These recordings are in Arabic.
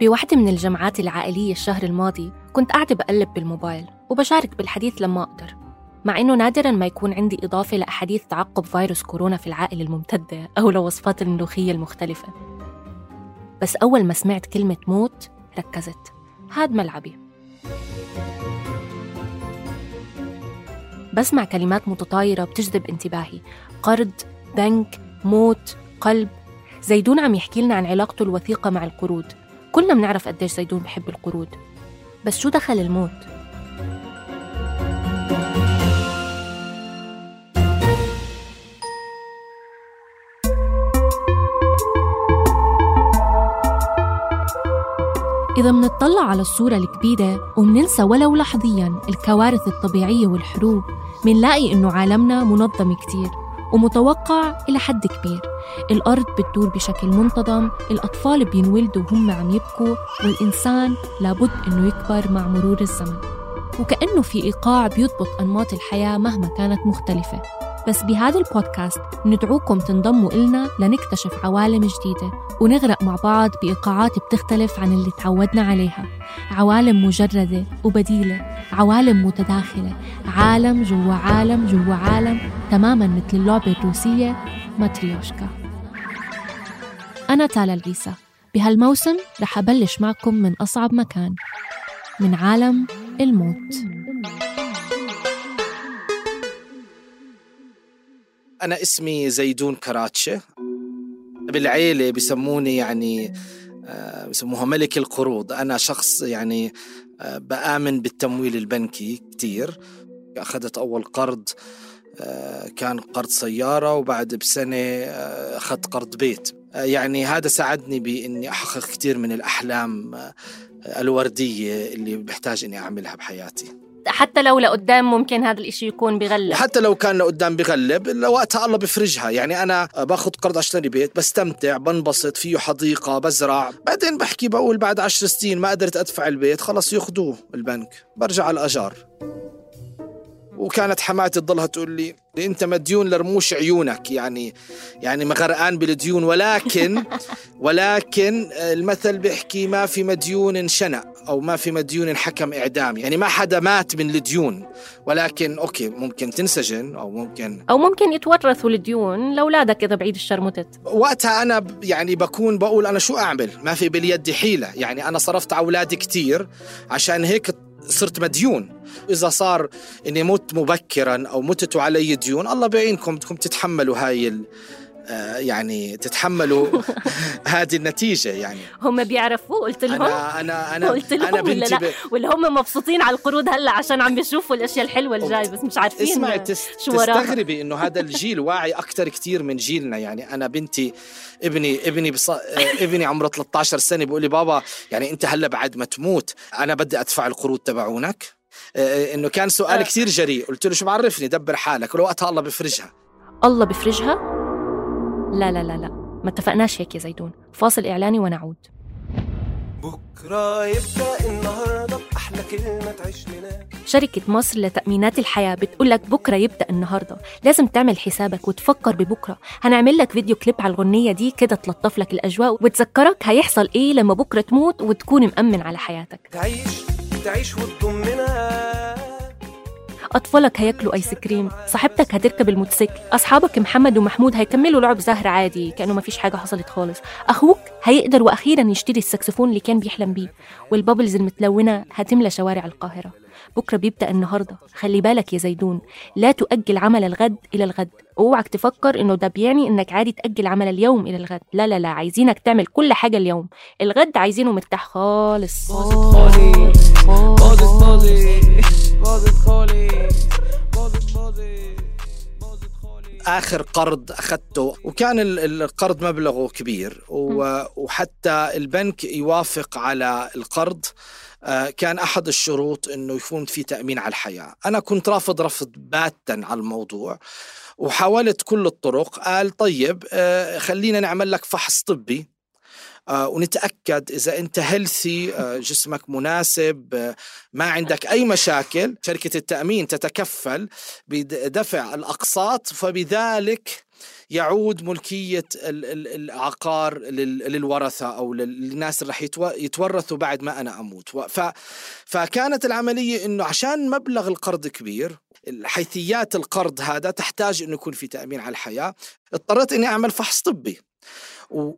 بوحدة من الجمعات العائلية الشهر الماضي كنت قاعدة بقلب بالموبايل وبشارك بالحديث لما أقدر مع إنه نادرا ما يكون عندي إضافة لأحاديث تعقب فيروس كورونا في العائلة الممتدة أو لوصفات الملوخية المختلفة. بس أول ما سمعت كلمة موت ركزت. هاد ملعبي. بسمع كلمات متطايرة بتجذب انتباهي. قرض بنك موت قلب. زيدون عم يحكي لنا عن علاقته الوثيقة مع القروض كلنا بنعرف قديش زيدون بحب القروض بس شو دخل الموت؟ إذا منطلع على الصورة الكبيرة ومننسى ولو لحظيا الكوارث الطبيعية والحروب منلاقي إنه عالمنا منظم كتير ومتوقع إلى حد كبير. الأرض بتدور بشكل منتظم الأطفال بينولدوا وهم عم يبكوا والإنسان لابد إنه يكبر مع مرور الزمن. وكأنه في إيقاع بيضبط أنماط الحياة مهما كانت مختلفة. بس بهذا البودكاست ندعوكم تنضموا إلنا لنكتشف عوالم جديدة ونغرق مع بعض بإيقاعات بتختلف عن اللي تعودنا عليها. عوالم مجردة وبديلة عوالم متداخلة عالم جوا عالم جوا عالم تماما مثل اللعبة الروسية ماتريوشكا. أنا تالا العيسى بهالموسم رح أبلش معكم من أصعب مكان من عالم الموت. أنا اسمي زيدون كراتشة. بالعيلة بسموني يعني آه، بسموها ملك القروض. أنا شخص يعني آه، بآمن بالتمويل البنكي كتير. أخذت أول قرض آه، كان قرض سيارة وبعد بسنة أخذت قرض بيت. يعني هذا ساعدني بإني أحقق كتير من الأحلام الوردية اللي بحتاج إني أعملها بحياتي. حتى لو لقدام ممكن هذا الإشي يكون بغلب. وحتى لو كان لقدام بغلب لوقتها الله بفرجها. يعني أنا باخذ قرض أشتري بيت بستمتع بنبسط فيه حديقة بزرع. بعدين بحكي بقول بعد عشر سنين ما قدرت أدفع البيت خلص يأخذوه البنك. برجع على الأجار. وكانت حماتي تضلها تقول لي أنت مديون لرموش عيونك يعني يعني مغرقان بالديون ولكن ولكن المثل بيحكي ما في مديون شنق أو ما في مديون حكم إعدام. يعني ما حدا مات من الديون ولكن okay ممكن تنسجن أو ممكن أو ممكن يتورثوا الديون لأولادك إذا بعيد الشر متت وقتها أنا يعني بكون بقول أنا شو أعمل؟ ما في باليد حيلة يعني أنا صرفت على أولادي كثير عشان هيك صرت مديون. إذا صار إني مت مبكرا أو متتوا علي ديون الله بيعينكم بدكم تتحملوا هاي يعني تتحملوا هذه النتيجة يعني. هم بيعرفوا؟ قلت لهم؟ أنا أنا أنا قلت لهم أنا بنتي ولا, لا؟ ولا هم مبسوطين على القروض هلا عشان عم بيشوفوا الأشياء الحلوة الجاي بس مش عارفين اسمعي شو تستغربي إنه هذا الجيل واعي أكثر كثير من جيلنا. يعني أنا بنتي ابني ابني بص... آه، ابني عمره 13 سنة بيقول لي بابا يعني أنت هلا بعد ما تموت أنا بدي أدفع القروض تبعونك. آه، إنه كان سؤال كثير جريء. قلت له شو بعرفني؟ دبر حالك. ولوقتها الله بفرجها. الله بفرجها؟ لا لا لا لا. ما اتفقناش هيك يا زيدون فاصل إعلاني ونعود. بكرة يبدأ النهاردة بأحلى كلمة تعيش لنا. شركة مصر لتأمينات الحياة بتقول لك بكرة يبدأ النهاردة. لازم تعمل حسابك وتفكر ببكرة. هنعمل لك فيديو كليب على الغنية دي كده تلطف لك الأجواء وتذكرك هيحصل إيه لما بكرة تموت وتكون مأمن على حياتك. تعيش تعيش وتضمنا أطفالك هياكلوا آيس كريم صاحبتك هتركب الموتوسيكل أصحابك محمد ومحمود هيكملوا لعب زهر عادي كأنه ما فيش حاجة حصلت خالص. أخوك هيقدر وأخيرا يشتري السكسفون اللي كان بيحلم بيه والبابلز المتلونة هتملى شوارع القاهرة. بكرة بيبدأ النهاردة. خلي بالك يا زيدون لا تؤجل عمل الغد إلى الغد. أوعك تفكر إنه ده بيعني إنك عادي تأجل عمل اليوم إلى الغد. لا لا لا عايزينك تعمل كل حاجة اليوم. الغد عايزينه مرتاح خالص. آخر قرض أخذته. وكان ال- القرض مبلغه كبير. وحتى البنك يوافق على القرض. آه، كان أحد الشروط إنه يكون في تأمين على الحياة. أنا كنت رافض رفض باتا على الموضوع. وحاولت كل الطرق. قال طيب آه، خلينا نعمل لك فحص طبي. ونتأكد إذا أنت هيلثي جسمك مناسب آه، ما عندك أي مشاكل شركة التأمين تتكفل بدفع الأقساط فبذلك يعود ال- العقار لل- للورثة أو للناس اللي يتو- يتورثوا بعد ما و- ف فكانت العملية إنه عشان مبلغ القرض كبير حيثيات القرض هذا تحتاج إنه يكون في تأمين على الحياة اضطريت إني أعمل فحص طبي. و و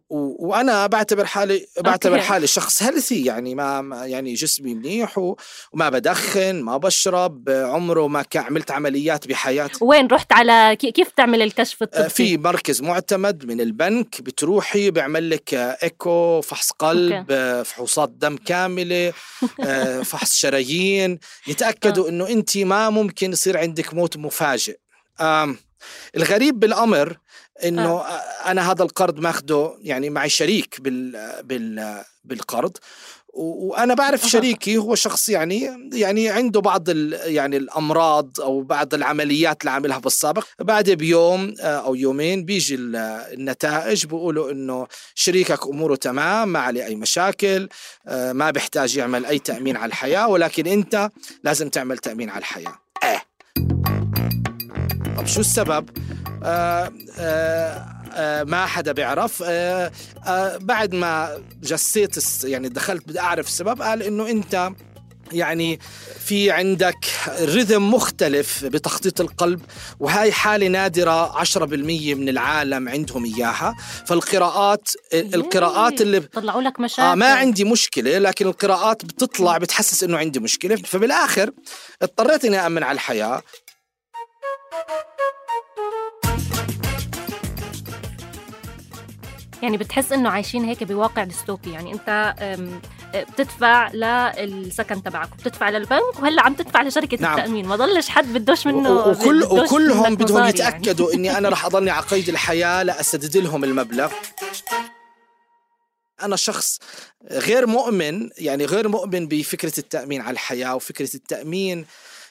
وأنا بعتبر حالي بعتبر okay. حالي شخص healthy يعني ما يعني جسمي منيح و- وما بدخن ما بشرب عمره ما عملت عمليات بحياتي. وين رحت على كي- كيف تعمل الكشف آه، الطبي؟ في مركز معتمد من البنك بتروحي بيعمل لك آه، إيكو فحص قلب okay. آه، فحوصات دم كاملة آه، فحص شرايين. يتأكدوا إنه انت ما ممكن يصير عندك موت مفاجئ. الغريب بالأمر إنه آه. أنا هذا القرض ماخده يعني معي شريك بال بال بالقرض. وأنا بعرف. شريكي هو شخص يعني يعني عنده بعض ال يعني الأمراض أو بعض العمليات اللي عاملها بالسابق بعد بيوم آه، أو يومين بيجي ال- النتائج بيقولوا إنه شريكك أموره تمام ما عليه أي مشاكل آه، ما بيحتاج يعمل أي تأمين على الحياة ولكن أنت لازم تعمل تأمين على الحياة. إيه. طب شو السبب؟ آه آه آه ما حدا بيعرف. آه آه بعد ما جسيت يعني دخلت بدي أعرف السبب قال إنه أنت يعني في عندك رذم مختلف بتخطيط القلب وهاي حالة نادرة 10% من العالم عندهم إياها. فالقراءات القراءات اللي طلعوا لك مشاكل آه ما عندي مشكلة لكن القراءات بتطلع بتحسس إنه عندي مشكلة. فبالآخر اضطريت إني أأمن على الحياة. يعني بتحس إنه عايشين هيك بواقع ديستوبي. يعني أنت بتدفع للسكن تبعك وبتدفع للبنك وهلأ عم تدفع لشركة نعم. التأمين. ما ضلش حد بدوش منه وكل بدوش وكلهم بدهم مصاري يتأكدوا إني أنا رح أضلني على قيد الحياة لاسدد لهم المبلغ. أنا شخص غير مؤمن يعني غير مؤمن بفكرة التأمين على الحياة وفكرة التأمين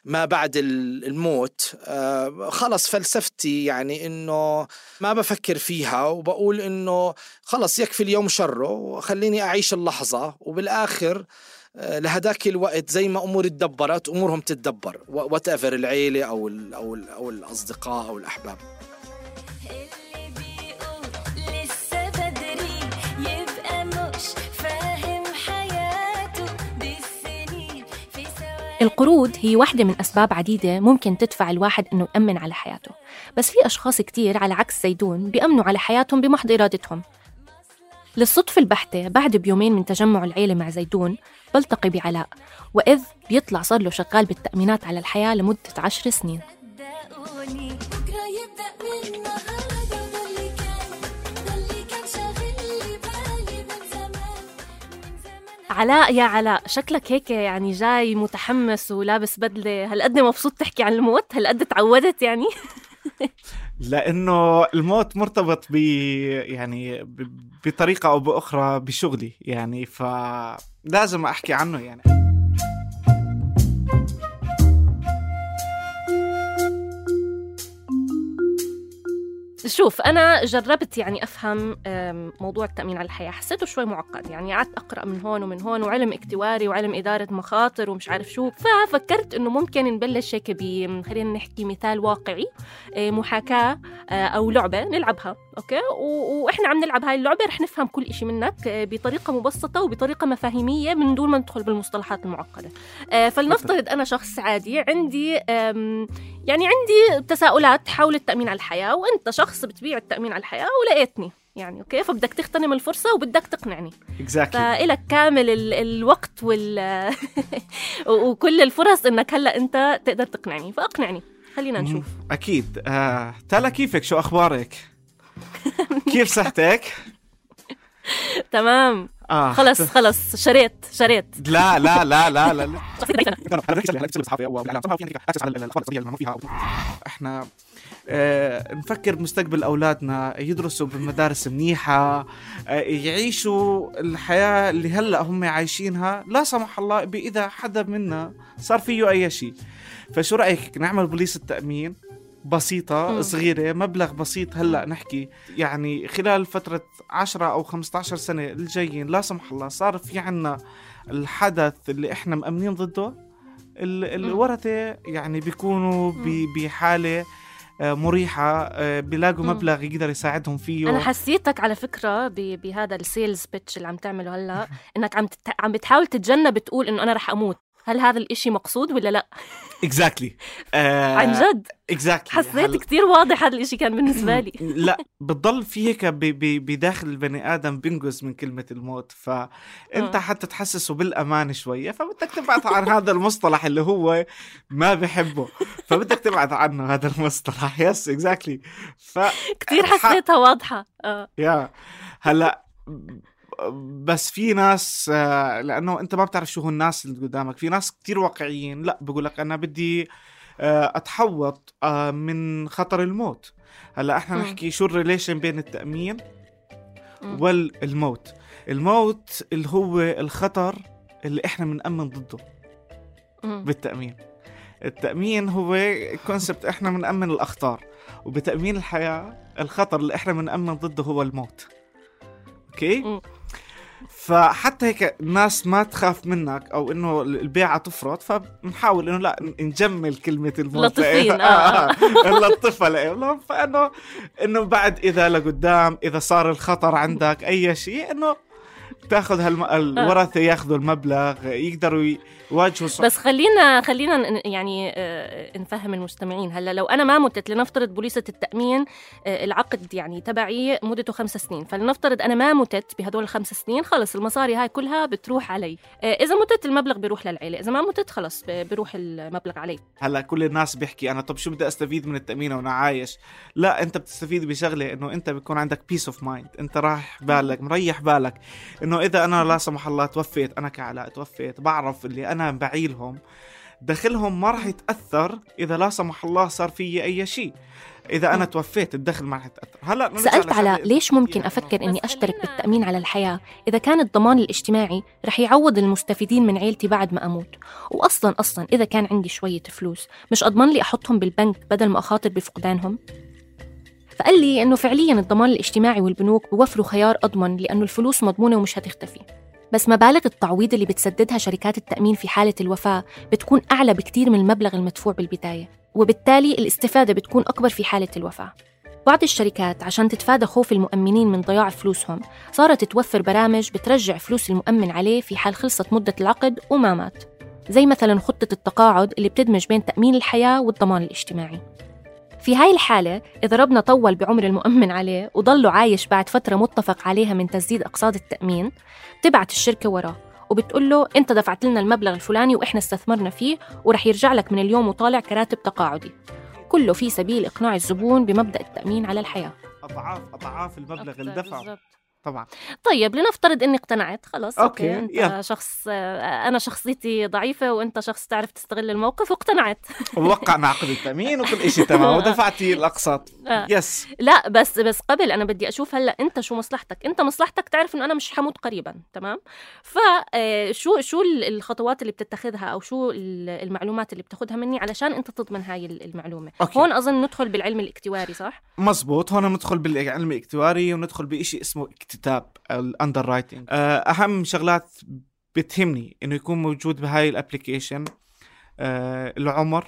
ما بعد ال- الموت. آه خلص فلسفتي يعني إنه ما بفكر فيها وبقول إنه خلص يكفي اليوم شره وخليني أعيش اللحظة. وبالآخر آه، لهداك الوقت زي ما أموري تدبرت أمورهم تتدبر وات ايفر العيلة أو ال أو ال أو الأصدقاء أو الأحباب. القروض هي واحدة من أسباب عديدة ممكن تدفع الواحد إنه يأمن على حياته. بس في أشخاص كتير على عكس زيدون بيأمنوا على حياتهم بمحض إرادتهم. للصدفة البحتة بعد بيومين من تجمع العيلة مع زيدون بلتقي بعلاء وإذ بيطلع صار له شغال بالتأمينات على الحياة لمدة عشر سنين. علاء يا علاء شكلك هيك يعني جاي متحمس ولابس بدلة هالقد مبسوط تحكي عن الموت؟ هالقد تعودت يعني؟ لأنه الموت مرتبط ب يعني بطريقة أو بأخرى بشغلي يعني فلازم أحكي عنه يعني. شوف أنا جربت يعني أفهم أم، موضوع التأمين على الحياة. حسيته شوي معقد يعني قعدت أقرأ من هون ومن هون وعلم اكتواري وعلم إدارة مخاطر ومش عارف شو. ففكرت إنه ممكن نبلش هيك خلينا نحكي مثال واقعي إيه، محاكاة آه، أو لعبة نلعبها. okay؟ و... وإحنا عم نلعب هاي اللعبة رح نفهم كل إشي منك آه، بطريقة مبسطة وبطريقة مفاهيمية من دون ما ندخل بالمصطلحات المعقدة. آه، فلنفترض أنا شخص عادي عندي يعني عندي تساؤلات حول التأمين على الحياة وأنت شخص بتبيع التأمين على الحياة ولقيتني يعني okay؟ فبدك تغتنم الفرصة وبدك تقنعني. exactly فإلك كامل ال... الوقت وال وكل الفرص إنك هلأ أنت تقدر تقنعني. فأقنعني. خلينا نشوف. أكيد. آه. تالا كيفك؟ شو أخبارك؟ كيف صحتك؟ تمام. آه. خلص خلص. شريت شريت. لا لا لا لا لا إحنا آه، نفكر بمستقبل أولادنا يدرسوا بمدارس منيحة آه، يعيشوا الحياة اللي هلأ هم عايشينها. لا سمح الله اذا حدا منا صار فيه أي شيء. فشو رأيك نعمل بوليس التأمين؟ بسيطة. صغيرة مبلغ بسيط هلأ نحكي يعني خلال فترة 10 أو 15 سنة الجايين لا سمح الله صار في عنا الحدث اللي إحنا مأمنين ضده ال- الورثة يعني بيكونوا بحالة آه، مريحة آه، بيلاقوا. مبلغ يقدر يساعدهم فيه أنا حسيتك على فكرة ب... بهذا ال sales pitch اللي عم تعمله هلأ إنك عم. عم بتحاول تتجنب تقول إنه أنا رح أموت هل هذا الإشي مقصود ولا لا؟ exactly عن جد؟ exactly حسيت كتير واضح هذا الإشي كان بالنسبة لي. لا بتضل في هيك بداخل البني آدم بينقص من كلمة الموت. فأنت آه. حتى تحسسه بالأمان شوية فبدك تبعد عن هذا المصطلح اللي هو ما بحبه. فبدك تبعد عنه هذا المصطلح. yes exactly ف كتير حسيتها واضحة. آه. يا هلأ بس في ناس آه، لأنه أنت ما بتعرف شو هو الناس اللي قدامك في ناس كتير واقعيين لا بقول لك أنا بدي آه، أتحوط آه، من خطر الموت هلأ إحنا. نحكي شو ال relation بين التأمين. والموت الموت اللي هو الخطر اللي إحنا بنأمن ضده مم. بالتأمين التأمين هو concept إحنا بنأمن الأخطار وبتأمين الحياة الخطر اللي إحنا بنأمن ضده هو الموت okay. فحتى هيك الناس ما تخاف منك أو إنه البيعة تفرط فبنحاول إنه لا نجمل كلمة الموت لطيفين، آه. نلطفها لهم فإنه إنه بعد إذا لقدام إذا صار الخطر عندك أي شيء إنه تاخذ هالم... الورثه ياخذوا المبلغ يقدروا يواجهوا صع- بس خلينا خلينا يعني آه، نفهم المستمعين. هلا لو أنا ما متت لنفترض بوليصه التأمين آه، العقد يعني تبعي مدته خمس سنين. فلنفترض أنا ما متت بهدول الخمس سنين خلص المصاري هاي كلها بتروح علي. آه، إذا متت المبلغ بيروح للعيلة إذا ما متت خلص بيروح المبلغ علي. هلا كل الناس بيحكي أنا طب شو بدي أستفيد من التأمين وأنا عايش؟ لا أنت بتستفيد بشغلة إنه أنت بيكون عندك peace of mind أنت رايح بالك مريح بالك. إنه إذا أنا لا سمح الله توفيت أنا كعلاء توفيت بعرف اللي أنا بعيلهم دخلهم ما راح يتأثر إذا لا سمح الله صار في أي شيء. إذا أنا توفيت الدخل ما راح يتأثر. هلا على أنت ليش ممكن بس أشترك خلينا- بالتأمين على الحياة إذا كان الضمان الاجتماعي رح يعوض المستفيدين من عيلتي بعد ما أموت؟ وأصلا أصلا إذا كان عندي شوية فلوس مش أضمن لي أحطهم بالبنك بدل ما أخاطر بفقدانهم؟ فقال لي إنه فعليا الضمان الاجتماعي والبنوك بوفروا خيار أضمن لأنه الفلوس مضمونة ومش هتختفي. بس مبالغ التعويض اللي بتسددها شركات التأمين في حالة الوفاة بتكون أعلى بكتير من المبلغ المدفوع بالبداية وبالتالي الاستفادة بتكون أكبر في حالة الوفاة. بعض الشركات عشان تتفادى خوف المؤمنين من ضياع فلوسهم صارت توفر برامج بترجع فلوس المؤمن عليه في حال خلصت مدة العقد وما مات زي مثلا خطة التقاعد اللي بتدمج بين تأمين الحياة والضمان الاجتماعي. في هاي الحالة إذا ربنا طول بعمر المؤمن عليه وضله عايش بعد فترة متفق عليها من تسديد أقساط التأمين تبعت الشركة وراه وبتقول له أنت دفعت لنا المبلغ الفلاني وإحنا استثمرنا فيه ورح يرجع لك من اليوم وطالع كراتب تقاعدي. كله في سبيل إقناع الزبون بمبدأ التأمين على الحياة. اضعاف أضعاف المبلغ اللي دفعه. طبعا. طيب لنفترض إني اقتنعت خلاص okay، okay, أنت يلا. شخص آه، أنا شخصيتي ضعيفة وأنت شخص تعرف تستغل الموقف واقتنعت. ووقعنا عقد التأمين وكل شيء تمام ودفعتي الأقساط. آه. yes لا بس بس قبل أنا بدي أشوف هلأ أنت شو مصلحتك. أنت مصلحتك تعرف إنه أنا مش حموت قريبا تمام؟ فشو شو ال- الخطوات اللي بتتخذها أو شو ال- المعلومات اللي بتاخذها مني علشان أنت تضمن هاي ال- المعلومة؟ okay. هون أظن ندخل بالعلم الاكتواري صح؟ مزبوط هون ندخل بالعلم الاكتواري وندخل بشيء اسمه اكتتاب ال underwriting أهم شغلات بتهمني إنه يكون موجود بهاي ال application آه العمر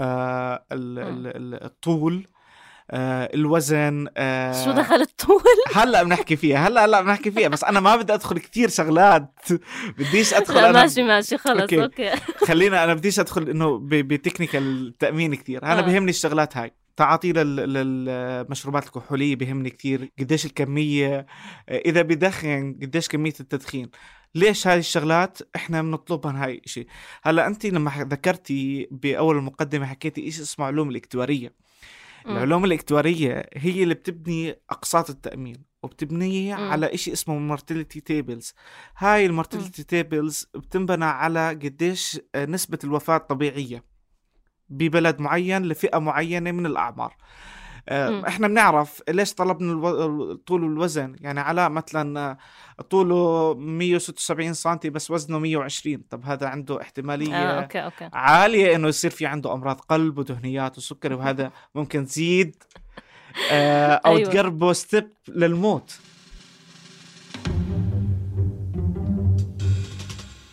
آه ال- ال- ال- الطول آه الوزن آه شو دخل الطول؟ هلأ بنحكي فيها هلأ هلا بنحكي فيها بس أنا ما بدي أدخل كتير شغلات. بديش أدخل لا أنا. ماشي ماشي خلص okay. okay. خلينا أنا بديش أدخل إنه ب- ب technical التامين كثير أنا آه. بهمني الشغلات هاي. تعاطي لل- للمشروبات الكحولية بهمني كثير قديش الكمية إذا بدخن قديش كمية التدخين. ليش هاي الشغلات إحنا بنطلبها هاي شيء هلأ انت لما ذكرتي بأول المقدمة حكيتي شيء اسمه علوم الاكتوارية. مم. العلوم الاكتوارية هي اللي بتبني أقساط التأمين وبتبنيه مم. على إشي اسمه mortality tables هاي ال mortality tables بتنبنى على قديش نسبة الوفاة الطبيعية ببلد معين لفئة معينة من الأعمار. آه،. إحنا بنعرف ليش طلبنا ألو... طول الوزن. يعني علاء مثلا آه، طوله 176 سنتي بس وزنه 120 طب هذا عنده احتمالية آه okay okay. عالية إنه يصير في عنده أمراض قلب ودهنيات وسكري وهذا ممكن تزيد آه، أو أيوة. تقربه step للموت.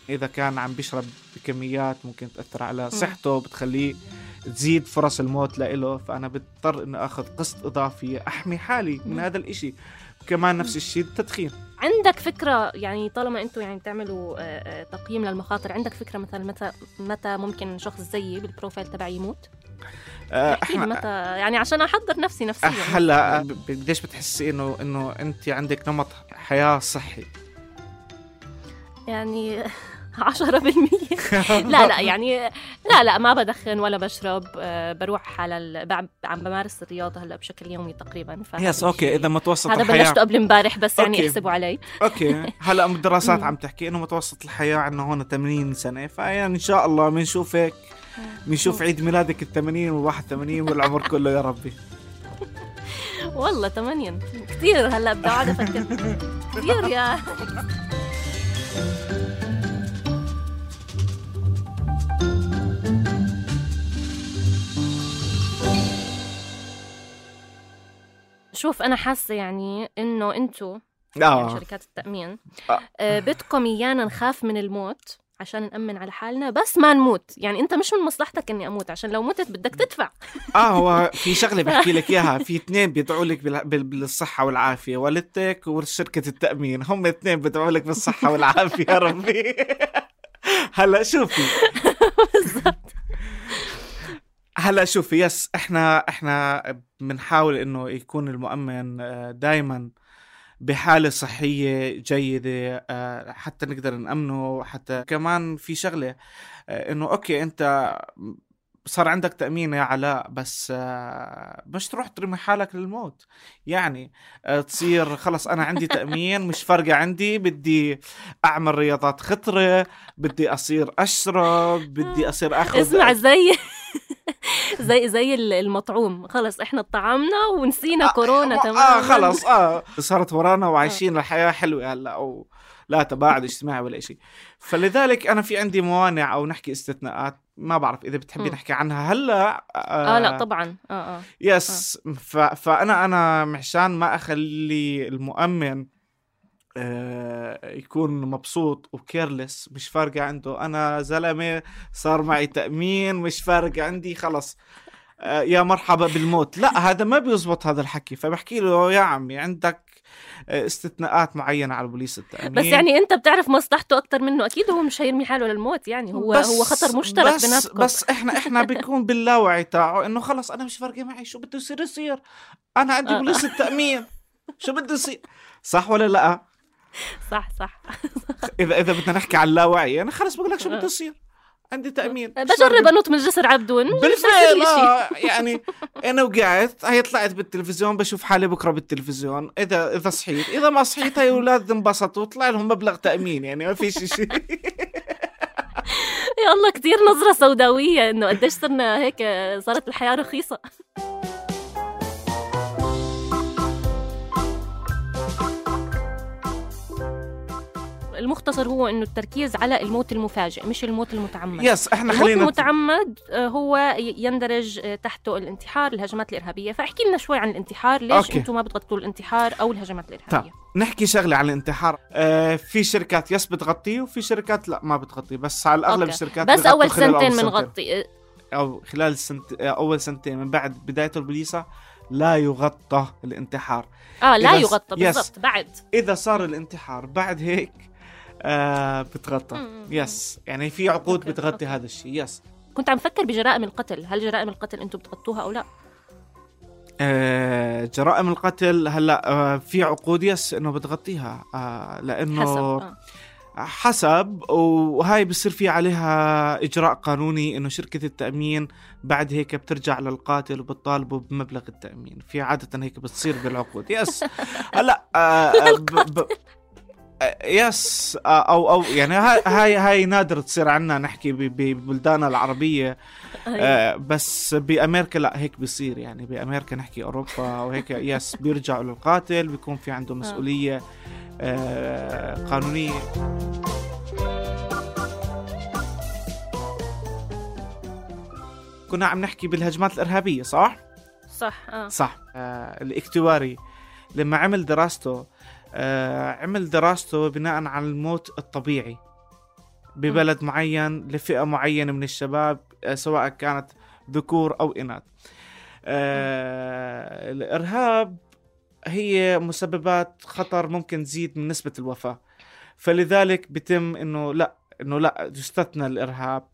إذا كان عم بيشرب بكميات ممكن تأثر على صحته بتخليه تزيد فرص الموت لإله. فأنا بضطر اني أخذ قسط إضافي أحمي حالي من هذا الإشي. كمان نفس الشيء التدخين. عندك فكرة يعني طالما أنتم يعني بتعملوا آه، آه، تقييم للمخاطر عندك فكرة مثلا متى متى ممكن شخص زيي بالبروفايل تبعي يموت؟ آه، لي متى يعني عشان أحضر نفسي نفسيا. هلأ قديش بتحسي إنه إنه انت عندك نمط حياة صحي؟ يعني 10% لا لا يعني لا لا ما بدخن ولا بشرب. آه، بروح على ال... عم بمارس الرياضة هلأ بشكل يومي تقريبا yes okay إذا متوسط هذا الحياة. بلشته قبل امبارح بس يعني. احسبوا علي. okay. هلأ الدراسات عم تحكي إنه متوسط الحياة عندنا هون 80 سنة فيعني إن شاء الله بنشوفك بنشوف عيد ميلادك ال 80 وال 81 والعمر كله يا ربي. والله ثمانية كثير هلأ بدي اقعد أفكر كثير يا شوف أنا حاسة يعني إنه أنتم يعني آه. شركات التأمين آه. آه، بدكم إيانا نخاف من الموت عشان نأمن على حالنا بس ما نموت. يعني أنت مش من مصلحتك إني أموت عشان لو متت بدك تدفع. آه هو في شغلة بحكي لك إياها في اثنين بيدعوا لك بال- بال- بالصحة والعافية والدتك وشركة التأمين. هم اثنين بيدعوا لك بالصحة والعافية يا ربي. هلأ شوفي. هلا شوفي يس إحنا إحنا بنحاول إنه يكون المؤمن دائما بحالة صحية جيدة آه، حتى نقدر نأمنه حتى كمان في شغلة آه، إنه أوكي أنت صار عندك تأمين يا علاء بس آه، مش تروح ترمي حالك للموت. يعني آه، تصير خلص أنا عندي تأمين مش فارقة عندي بدي أعمل رياضات خطرة بدي أصير أشرب بدي أصير أخذ اسمع زي زي زي المطعوم. خلص إحنا طعمنا ونسينا كورونا آه تمام؟ خلص آه. صارت ورانا وعايشين الحياة حلوة هلأ أو لا تباعد اجتماعي ولا شيء فلذلك أنا في عندي موانع أو نحكي استثناءات ما بعرف إذا بتحبي. نحكي عنها هلأ آه لا طبعا. آه آه. يس. ف... فأنا أنا مشان ما أخلي المؤمن آه، يكون مبسوط وكيرلس مش فارقة عنده. أنا زلمة صار معي تأمين مش فارق عندي خلص. آه، يا مرحبا بالموت. لا هذا ما بيزبط هذا الحكي. فبحكي له يا عمي عندك آه، استثناءات معينة على بوليس التأمين. بس يعني أنت بتعرف مصلحته أكثر منه. أكيد هو مش هيرمي حاله للموت يعني. هو هو خطر مشترك بس بيناتكم بس إحنا إحنا بيكون باللاوعي تاعه إنه خلص أنا مش فارقة معي. شو بده يصير يصير؟ أنا عندي آه. بوليس التأمين. شو بده يصير؟ صح ولا لا؟ صح صح. إذا إذا بدنا نحكي عن اللاوعي أنا خلص بقول لك شو بده يصير. عندي تأمين. بجرب. أنط من جسر عبدون بالفعل آه يعني أنا وقعت هي طلعت بالتلفزيون بشوف حالي بكرة بالتلفزيون. إذا إذا صحيت. إذا ما صحيت هي أولاد انبسطوا طلع لهم مبلغ تأمين يعني ما في شيء يا الله كثير نظرة سوداوية إنه قديش صرنا هيك صارت الحياة رخيصة. المختصر هو إنه التركيز على الموت المفاجئ مش الموت المتعمد يس إحنا الموت خلينا المتعمد آه، هو يندرج آه، تحته الانتحار الهجمات الإرهابية فاحكي لنا شوي عن الانتحار ليش. أنتم ما بتغطوا الانتحار أو الهجمات الإرهابية نحكي شغلة عن الانتحار آه في شركات yes بتغطيه وفي شركات لا ما بتغطيه بس على الأغلب okay. الشركات بس أول سنتين. بنغطي آه، أو خلال سنت... أول سنتين من بعد بداية البوليسة لا يغطى الانتحار آه لا يغطى. بالضبط بعد إذا صار الانتحار بعد هيك آه بتغطى. yes يعني في عقود okay، بتغطي okay. هذا الشيء. يس كنت عم فكر بجرائم القتل. هل جرائم القتل أنتم بتغطوها أو لا؟ آه جرائم القتل هلا آه في عقود yes إنه بتغطيها. آه لأنه حسب آه. حسب وهاي بصير في عليها إجراء قانوني إنه شركة التأمين بعد هيك بترجع للقاتل وبتطالبه بمبلغ التأمين. في عادة هيك بتصير بالعقود. yes هلا آه، ب- ب- آه، yes آه، أو أو يعني هاي هاي نادر تصير عنا نحكي ب- ببلداننا العربية. آه، بس بأمريكا لا هيك بيصير يعني. بأمريكا نحكي أوروبا وهيك يس بيرجعوا للقاتل بيكون في عنده مسؤولية آه، قانونية. كنا عم نحكي بالهجمات الإرهابية صح؟ صح آه. صح. آه الإكتواري لما عمل دراسته عمل دراسته بناء على الموت الطبيعي. ببلد معين لفئة معينة من الشباب آه سواء كانت ذكور أو إناث. آه الإرهاب هي مسببات خطر ممكن تزيد من نسبة الوفاة. فلذلك بتم إنه لا إنه لا يستثنى الإرهاب.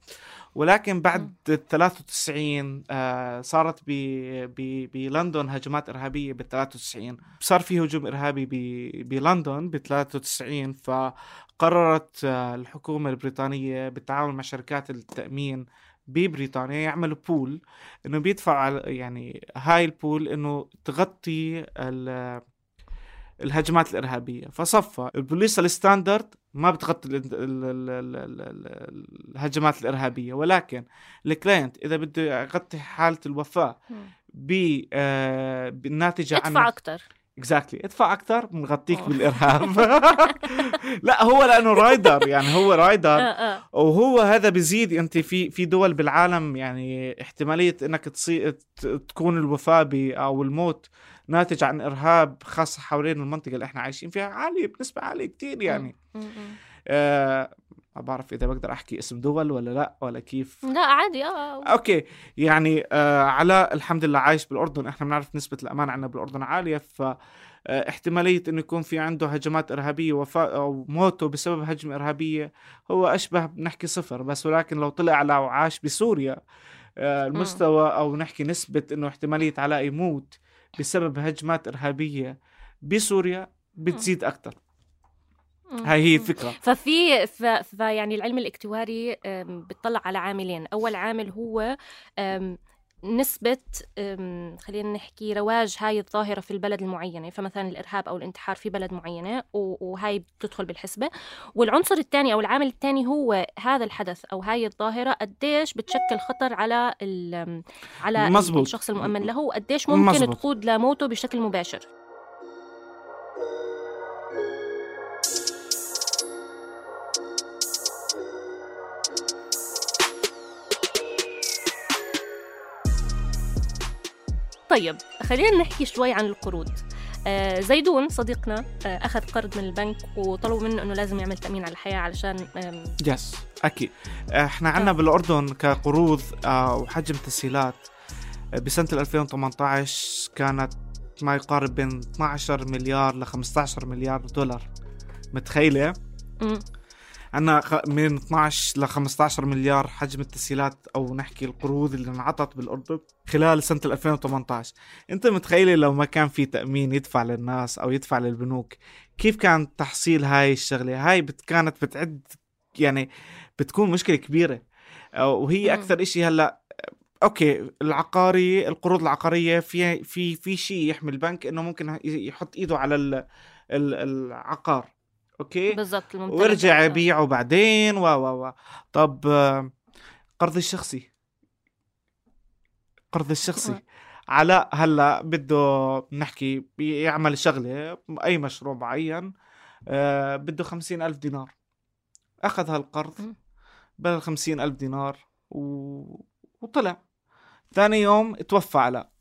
ولكن بعد ال 93 آه صارت ب ب بلندن هجمات إرهابية بال 93 صار في هجوم إرهابي ب بلندن ب 93 فقررت آه الحكومة البريطانية بالتعاون مع شركات التأمين ببريطانيا يعملوا pool إنه بيدفعوا على- يعني هاي ال pool إنه تغطي ال- الهجمات الإرهابية. فصفى ال policy ال standard ما بتغطي ال- ال- ال- ال- ال- ال- الهجمات الإرهابية. ولكن ال client إذا بده يغطي حالة الوفاة ب آه، بالناتجة عن ادفع أكثر exactly ادفع أكثر بنغطيك. بالإرهاب. لا هو لأنه rider يعني هو rider. آه آه. وهو هذا بيزيد أنت في في دول بالعالم يعني احتمالية إنك تصير تكون الوفاة ب- أو الموت ناتج عن إرهاب خاصة حوالين المنطقة اللي إحنا عايشين فيها عالية بنسبة عالية كتير يعني. آه ما بعرف إذا بقدر أحكي اسم دول ولا لأ ولا كيف. لا عادي آه أوكي يعني آه علاء الحمد لله عايش بالأردن إحنا بنعرف نسبة الأمان عندنا بالأردن عالية ف آه، احتمالية إنه يكون في عنده هجمات إرهابية وفاة أو موته بسبب هجمة إرهابية هو أشبه بنحكي صفر بس ولكن لو طلع على وعاش بسوريا آه، المستوى أو نحكي نسبة إنه احتمالية علاء يموت بسبب هجمات إرهابية بسوريا بتزيد أكثر م- هاي هي م. الفكرة ففي فيعني العلم الاكتواري أم، بيطلع على عاملين أول عامل هو نسبة خلينا نحكي رواج هاي الظاهرة في البلد المعينة فمثلا الإرهاب أو الانتحار في بلد معينة وهاي بتدخل بالحسبة والعنصر الثاني أو العامل الثاني هو هذا الحدث أو هاي الظاهرة قديش بتشكل خطر على ال- على مزبوط. الشخص المؤمن له وقديش ممكن مزبوط. تقود لموته بشكل مباشر طيب خلينا نحكي شوي عن القروض آه زيدون صديقنا آه أخذ قرض من البنك وطلبوا منه أنه لازم يعمل تأمين على الحياة علشان يس أكيد إحنا عندنا آه. بالأردن كقروض آه، وحجم تسهيلات آه، بسنة 2018 كانت ما يقارب بين 12 مليار ل 15 مليار دولار متخيلة. عندنا من 12 ل 15 مليار حجم التسهيلات أو نحكي القروض اللي انعطت بالأردن خلال سنة 2018 أنت متخيله لو ما كان في تأمين يدفع للناس أو يدفع للبنوك كيف كان تحصيل هاي الشغلة؟ هاي كانت بتعد يعني بتكون مشكلة كبيرة. وهي. أكثر إشي هلأ okay العقاري القروض العقارية في في في شيء يحمي البنك إنه ممكن يحط إيده على ال- ال- العقار. okay. ويرجع آه. يبيعه بعدين و و و طب قرض الشخصي قرض الشخصي. علاء هلأ بده نحكي يعمل شغلة أي مشروع معين آه، بده خمسين ألف دينار أخذ هالقرض. بدل خمسين ألف دينار و... وطلع ثاني يوم توفى علاء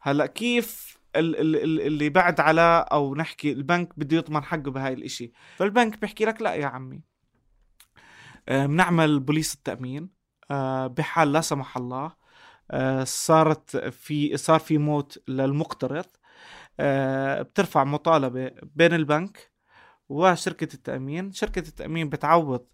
هلأ كيف اللي بعد علاء أو نحكي البنك بده يضمن حقه بهاي الإشي. فالبنك بيحكي لك لا يا عمي. آه، بنعمل بوليس التأمين آه، بحال لا سمح الله آه، صارت في صار في موت للمقترض بترفع مطالبة بين البنك وشركة التأمين. شركة التأمين بتعوض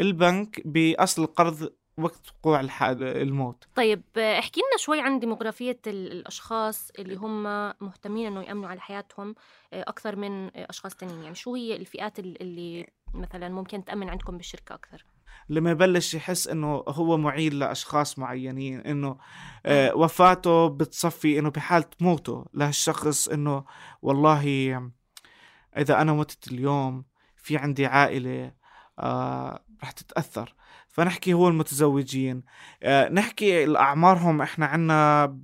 البنك بأصل القرض وقت وقوع الموت. طيب احكي لنا شوي عن ديموغرافية ال- الأشخاص اللي هم مهتمين إنه يأمنوا على حياتهم آه، أكثر من أشخاص تانيين. يعني شو هي الفئات ال- اللي مثلا ممكن تأمن عندكم بالشركة أكثر؟ لما يبلش يحس إنه هو معيل لأشخاص معينين إنه آه وفاته بتصفي إنه بحالة موته لهالشخص إنه والله إذا أنا متت اليوم في عندي عائلة آه رح تتأثر. فنحكي هو المتزوجين. آه نحكي الأعمارهم. إحنا عنا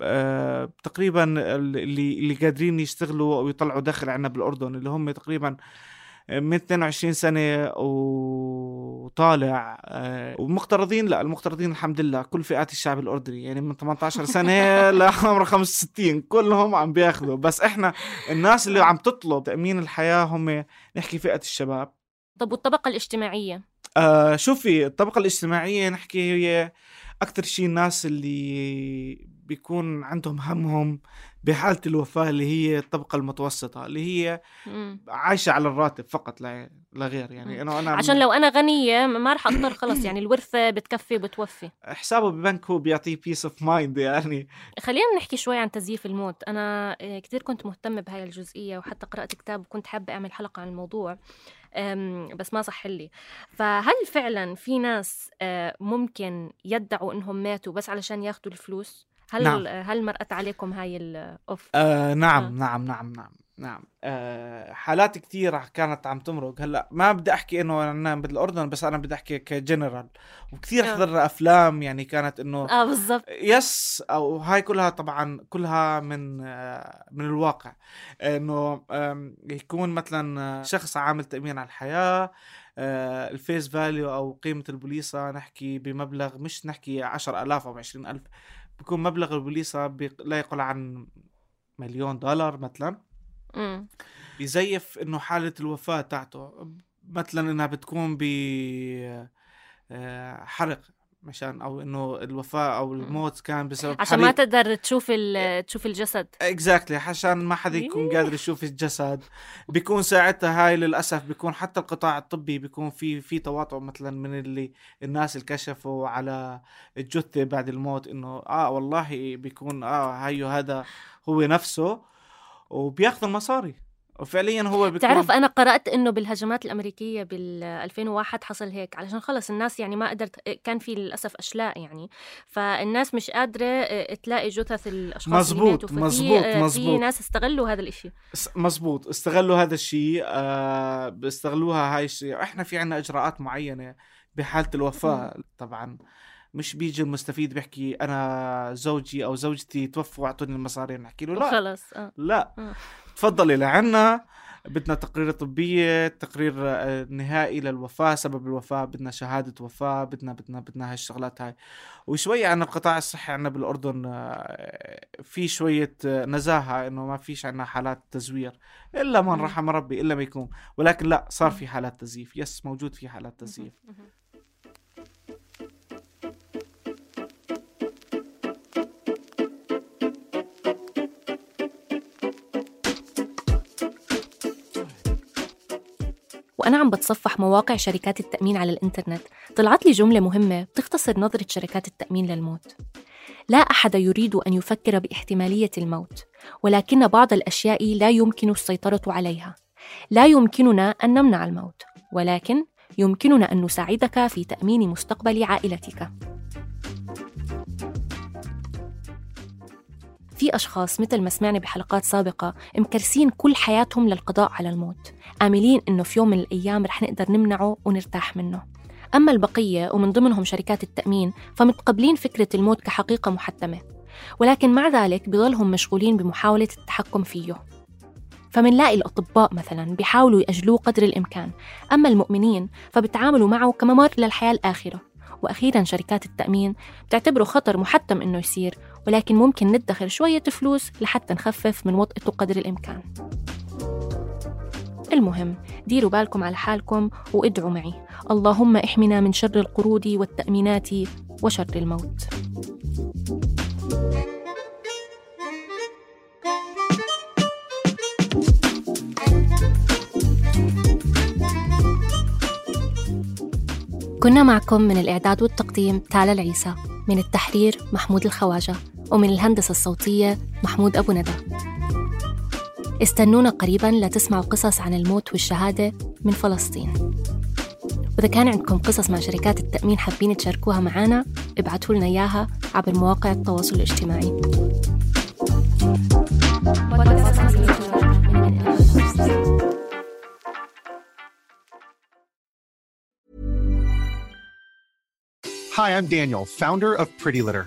آه تقريبا اللي اللي قادرين يشتغلوا أو يطلعوا دخل عنا بالأردن اللي هم تقريبا من 22 سنة وطالع. آه، والمقترضين لا المقترضين الحمد لله. كل فئات الشعب الأردني. يعني من 18 سنة لعمر 65 كلهم عم بياخذوا. بس إحنا الناس اللي عم تطلب تأمين الحياة هم نحكي فئة الشباب. طب والطبقة الاجتماعية؟ آه شوفي الطبقة الاجتماعية نحكي هي أكثر شيء الناس اللي بيكون عندهم همهم بحالة الوفاة اللي هي الطبقة المتوسطة اللي هي مم. عايشة على الراتب فقط لا لا غير. يعني انه أنا عشان لو أنا غنية ما رح أضطر خلص يعني الورثة بتكفي بتوفي حسابه ببنك هو بيعطيه peace of mind يعني. خلينا نحكي شوي عن تزييف الموت. أنا آه، كتير كنت مهتمة بهاي الجزئية وحتى قرأت كتاب وكنت حابة أعمل حلقة عن الموضوع. بس ما صح لي فهل فعلا في ناس آه، ممكن يدعوا إنهم ماتوا بس علشان ياخدوا الفلوس هل نعم. هل مرقت عليكم هاي الأوف آه نعم آه. نعم نعم نعم نعم. آه حالات كثيرة كانت عم تمرق. هلأ ما بدي أحكي إنه أنا بالاردن بس أنا بدي أحكي كجنرال. وكثير آه. حضرنا أفلام يعني كانت إنه آه بالضبط. yes أو هاي كلها طبعا كلها من آه، من الواقع. إنه يكون مثلا شخص عامل تأمين على الحياة آه، ال face value أو قيمة البوليصة نحكي بمبلغ مش نحكي 10000 أو 20000 بيكون مبلغ البوليصة لا يقل عن مليون دولار مثلا. مم. بيزيف إنه حالة الوفاة تاعته. مثلا إنها بتكون ب آه، حرق مشان أو إنه الوفاة أو الموت كان بسبب عشان ما حريق تقدر تشوف ال- تشوف الجسد. exactly عشان ما حدا يكون إيه. قادر يشوف الجسد. بيكون ساعتها هاي للأسف بيكون حتى القطاع الطبي بيكون في في تواطؤ مثلا من اللي الناس اللي كشفوا على الجثة بعد الموت إنه آه والله بيكون آه هيو هذا هو نفسه. وبياخذ المصاري. وفعليا هو بيكون تعرف أنا قرأت إنه بالهجمات الأمريكية بال 2001 حصل هيك علشان خلص الناس يعني ما قدرت كان في للأسف أشلاء يعني. فالناس مش قادرة آه، تلاقي جثث الأشخاص اللي مزبوط، ماتوا. ففي مزبوط، آه، في مزبوط. ناس استغلوا هذا الإشي. س- مزبوط استغلوا هذا الشيء آه بيستغلوها هاي الشيء. إحنا في عنا إجراءات معينة بحالة الوفاة طبعا. مش بيجي المستفيد بيحكي أنا زوجي أو زوجتي توفوا وأعطوني المصاري نحكي له. لا. وخلص آه. لا. آه. تفضلي لعنا بدنا تقرير طبية تقرير آه، نهائي للوفاة سبب الوفاة. بدنا شهادة وفاة بدنا بدنا بدنا هالشغلات هاي. وشوية عنا القطاع الصحي عنا بالأردن آه، في شوية آه، نزاهة إنه ما فيش عنا حالات تزوير. إلا من. رحم ربي إلا ما يكون. ولكن لا صار في حالات تزييف. يس موجود في حالات تزييف. وأنا عم بتصفح مواقع شركات التأمين على الإنترنت. طلعت لي جملة مهمة بتختصر نظرة شركات التأمين للموت. لا أحد يريد أن يفكر باحتمالية الموت ولكن بعض الأشياء لا يمكن السيطرة عليها. لا يمكننا أن نمنع الموت ولكن يمكننا أن نساعدك في تأمين مستقبل عائلتك. في أشخاص مثل ما سمعنا بحلقات سابقة مكرسين كل حياتهم للقضاء على الموت. آملين إنه في يوم من الأيام رح نقدر نمنعه ونرتاح منه. أما البقية ومن ضمنهم شركات التأمين فمتقبلين فكرة الموت كحقيقة محتمة. ولكن مع ذلك بضلهم مشغولين بمحاولة التحكم فيه. فمنلاقي الأطباء مثلا بيحاولوا يأجلوه قدر الإمكان. أما المؤمنين فبتعاملوا معه كممر للحياة الآخرة. وأخيرا شركات التأمين بتعتبره خطر محتم إنه يصير ولكن ممكن ندخر شوية فلوس لحتى نخفف من وطئته قدر الإمكان. المهم ديروا بالكم على حالكم وادعوا معي. اللهم احمنا من شر القرود والتأمينات وشر الموت. كنا معكم من الإعداد والتقديم تالا العيسى من التحرير محمود الخواجة. ومن الهندسة الصوتية محمود أبو ندى. استنونا قريبا لتسمعوا قصص عن الموت والشهادة من فلسطين. وإذا كان عندكم قصص مع شركات التأمين حابين تشاركوها معنا ابعتوا لنا إياها عبر مواقع التواصل الاجتماعي. Hi, I'm Daniel, founder of Pretty Litter.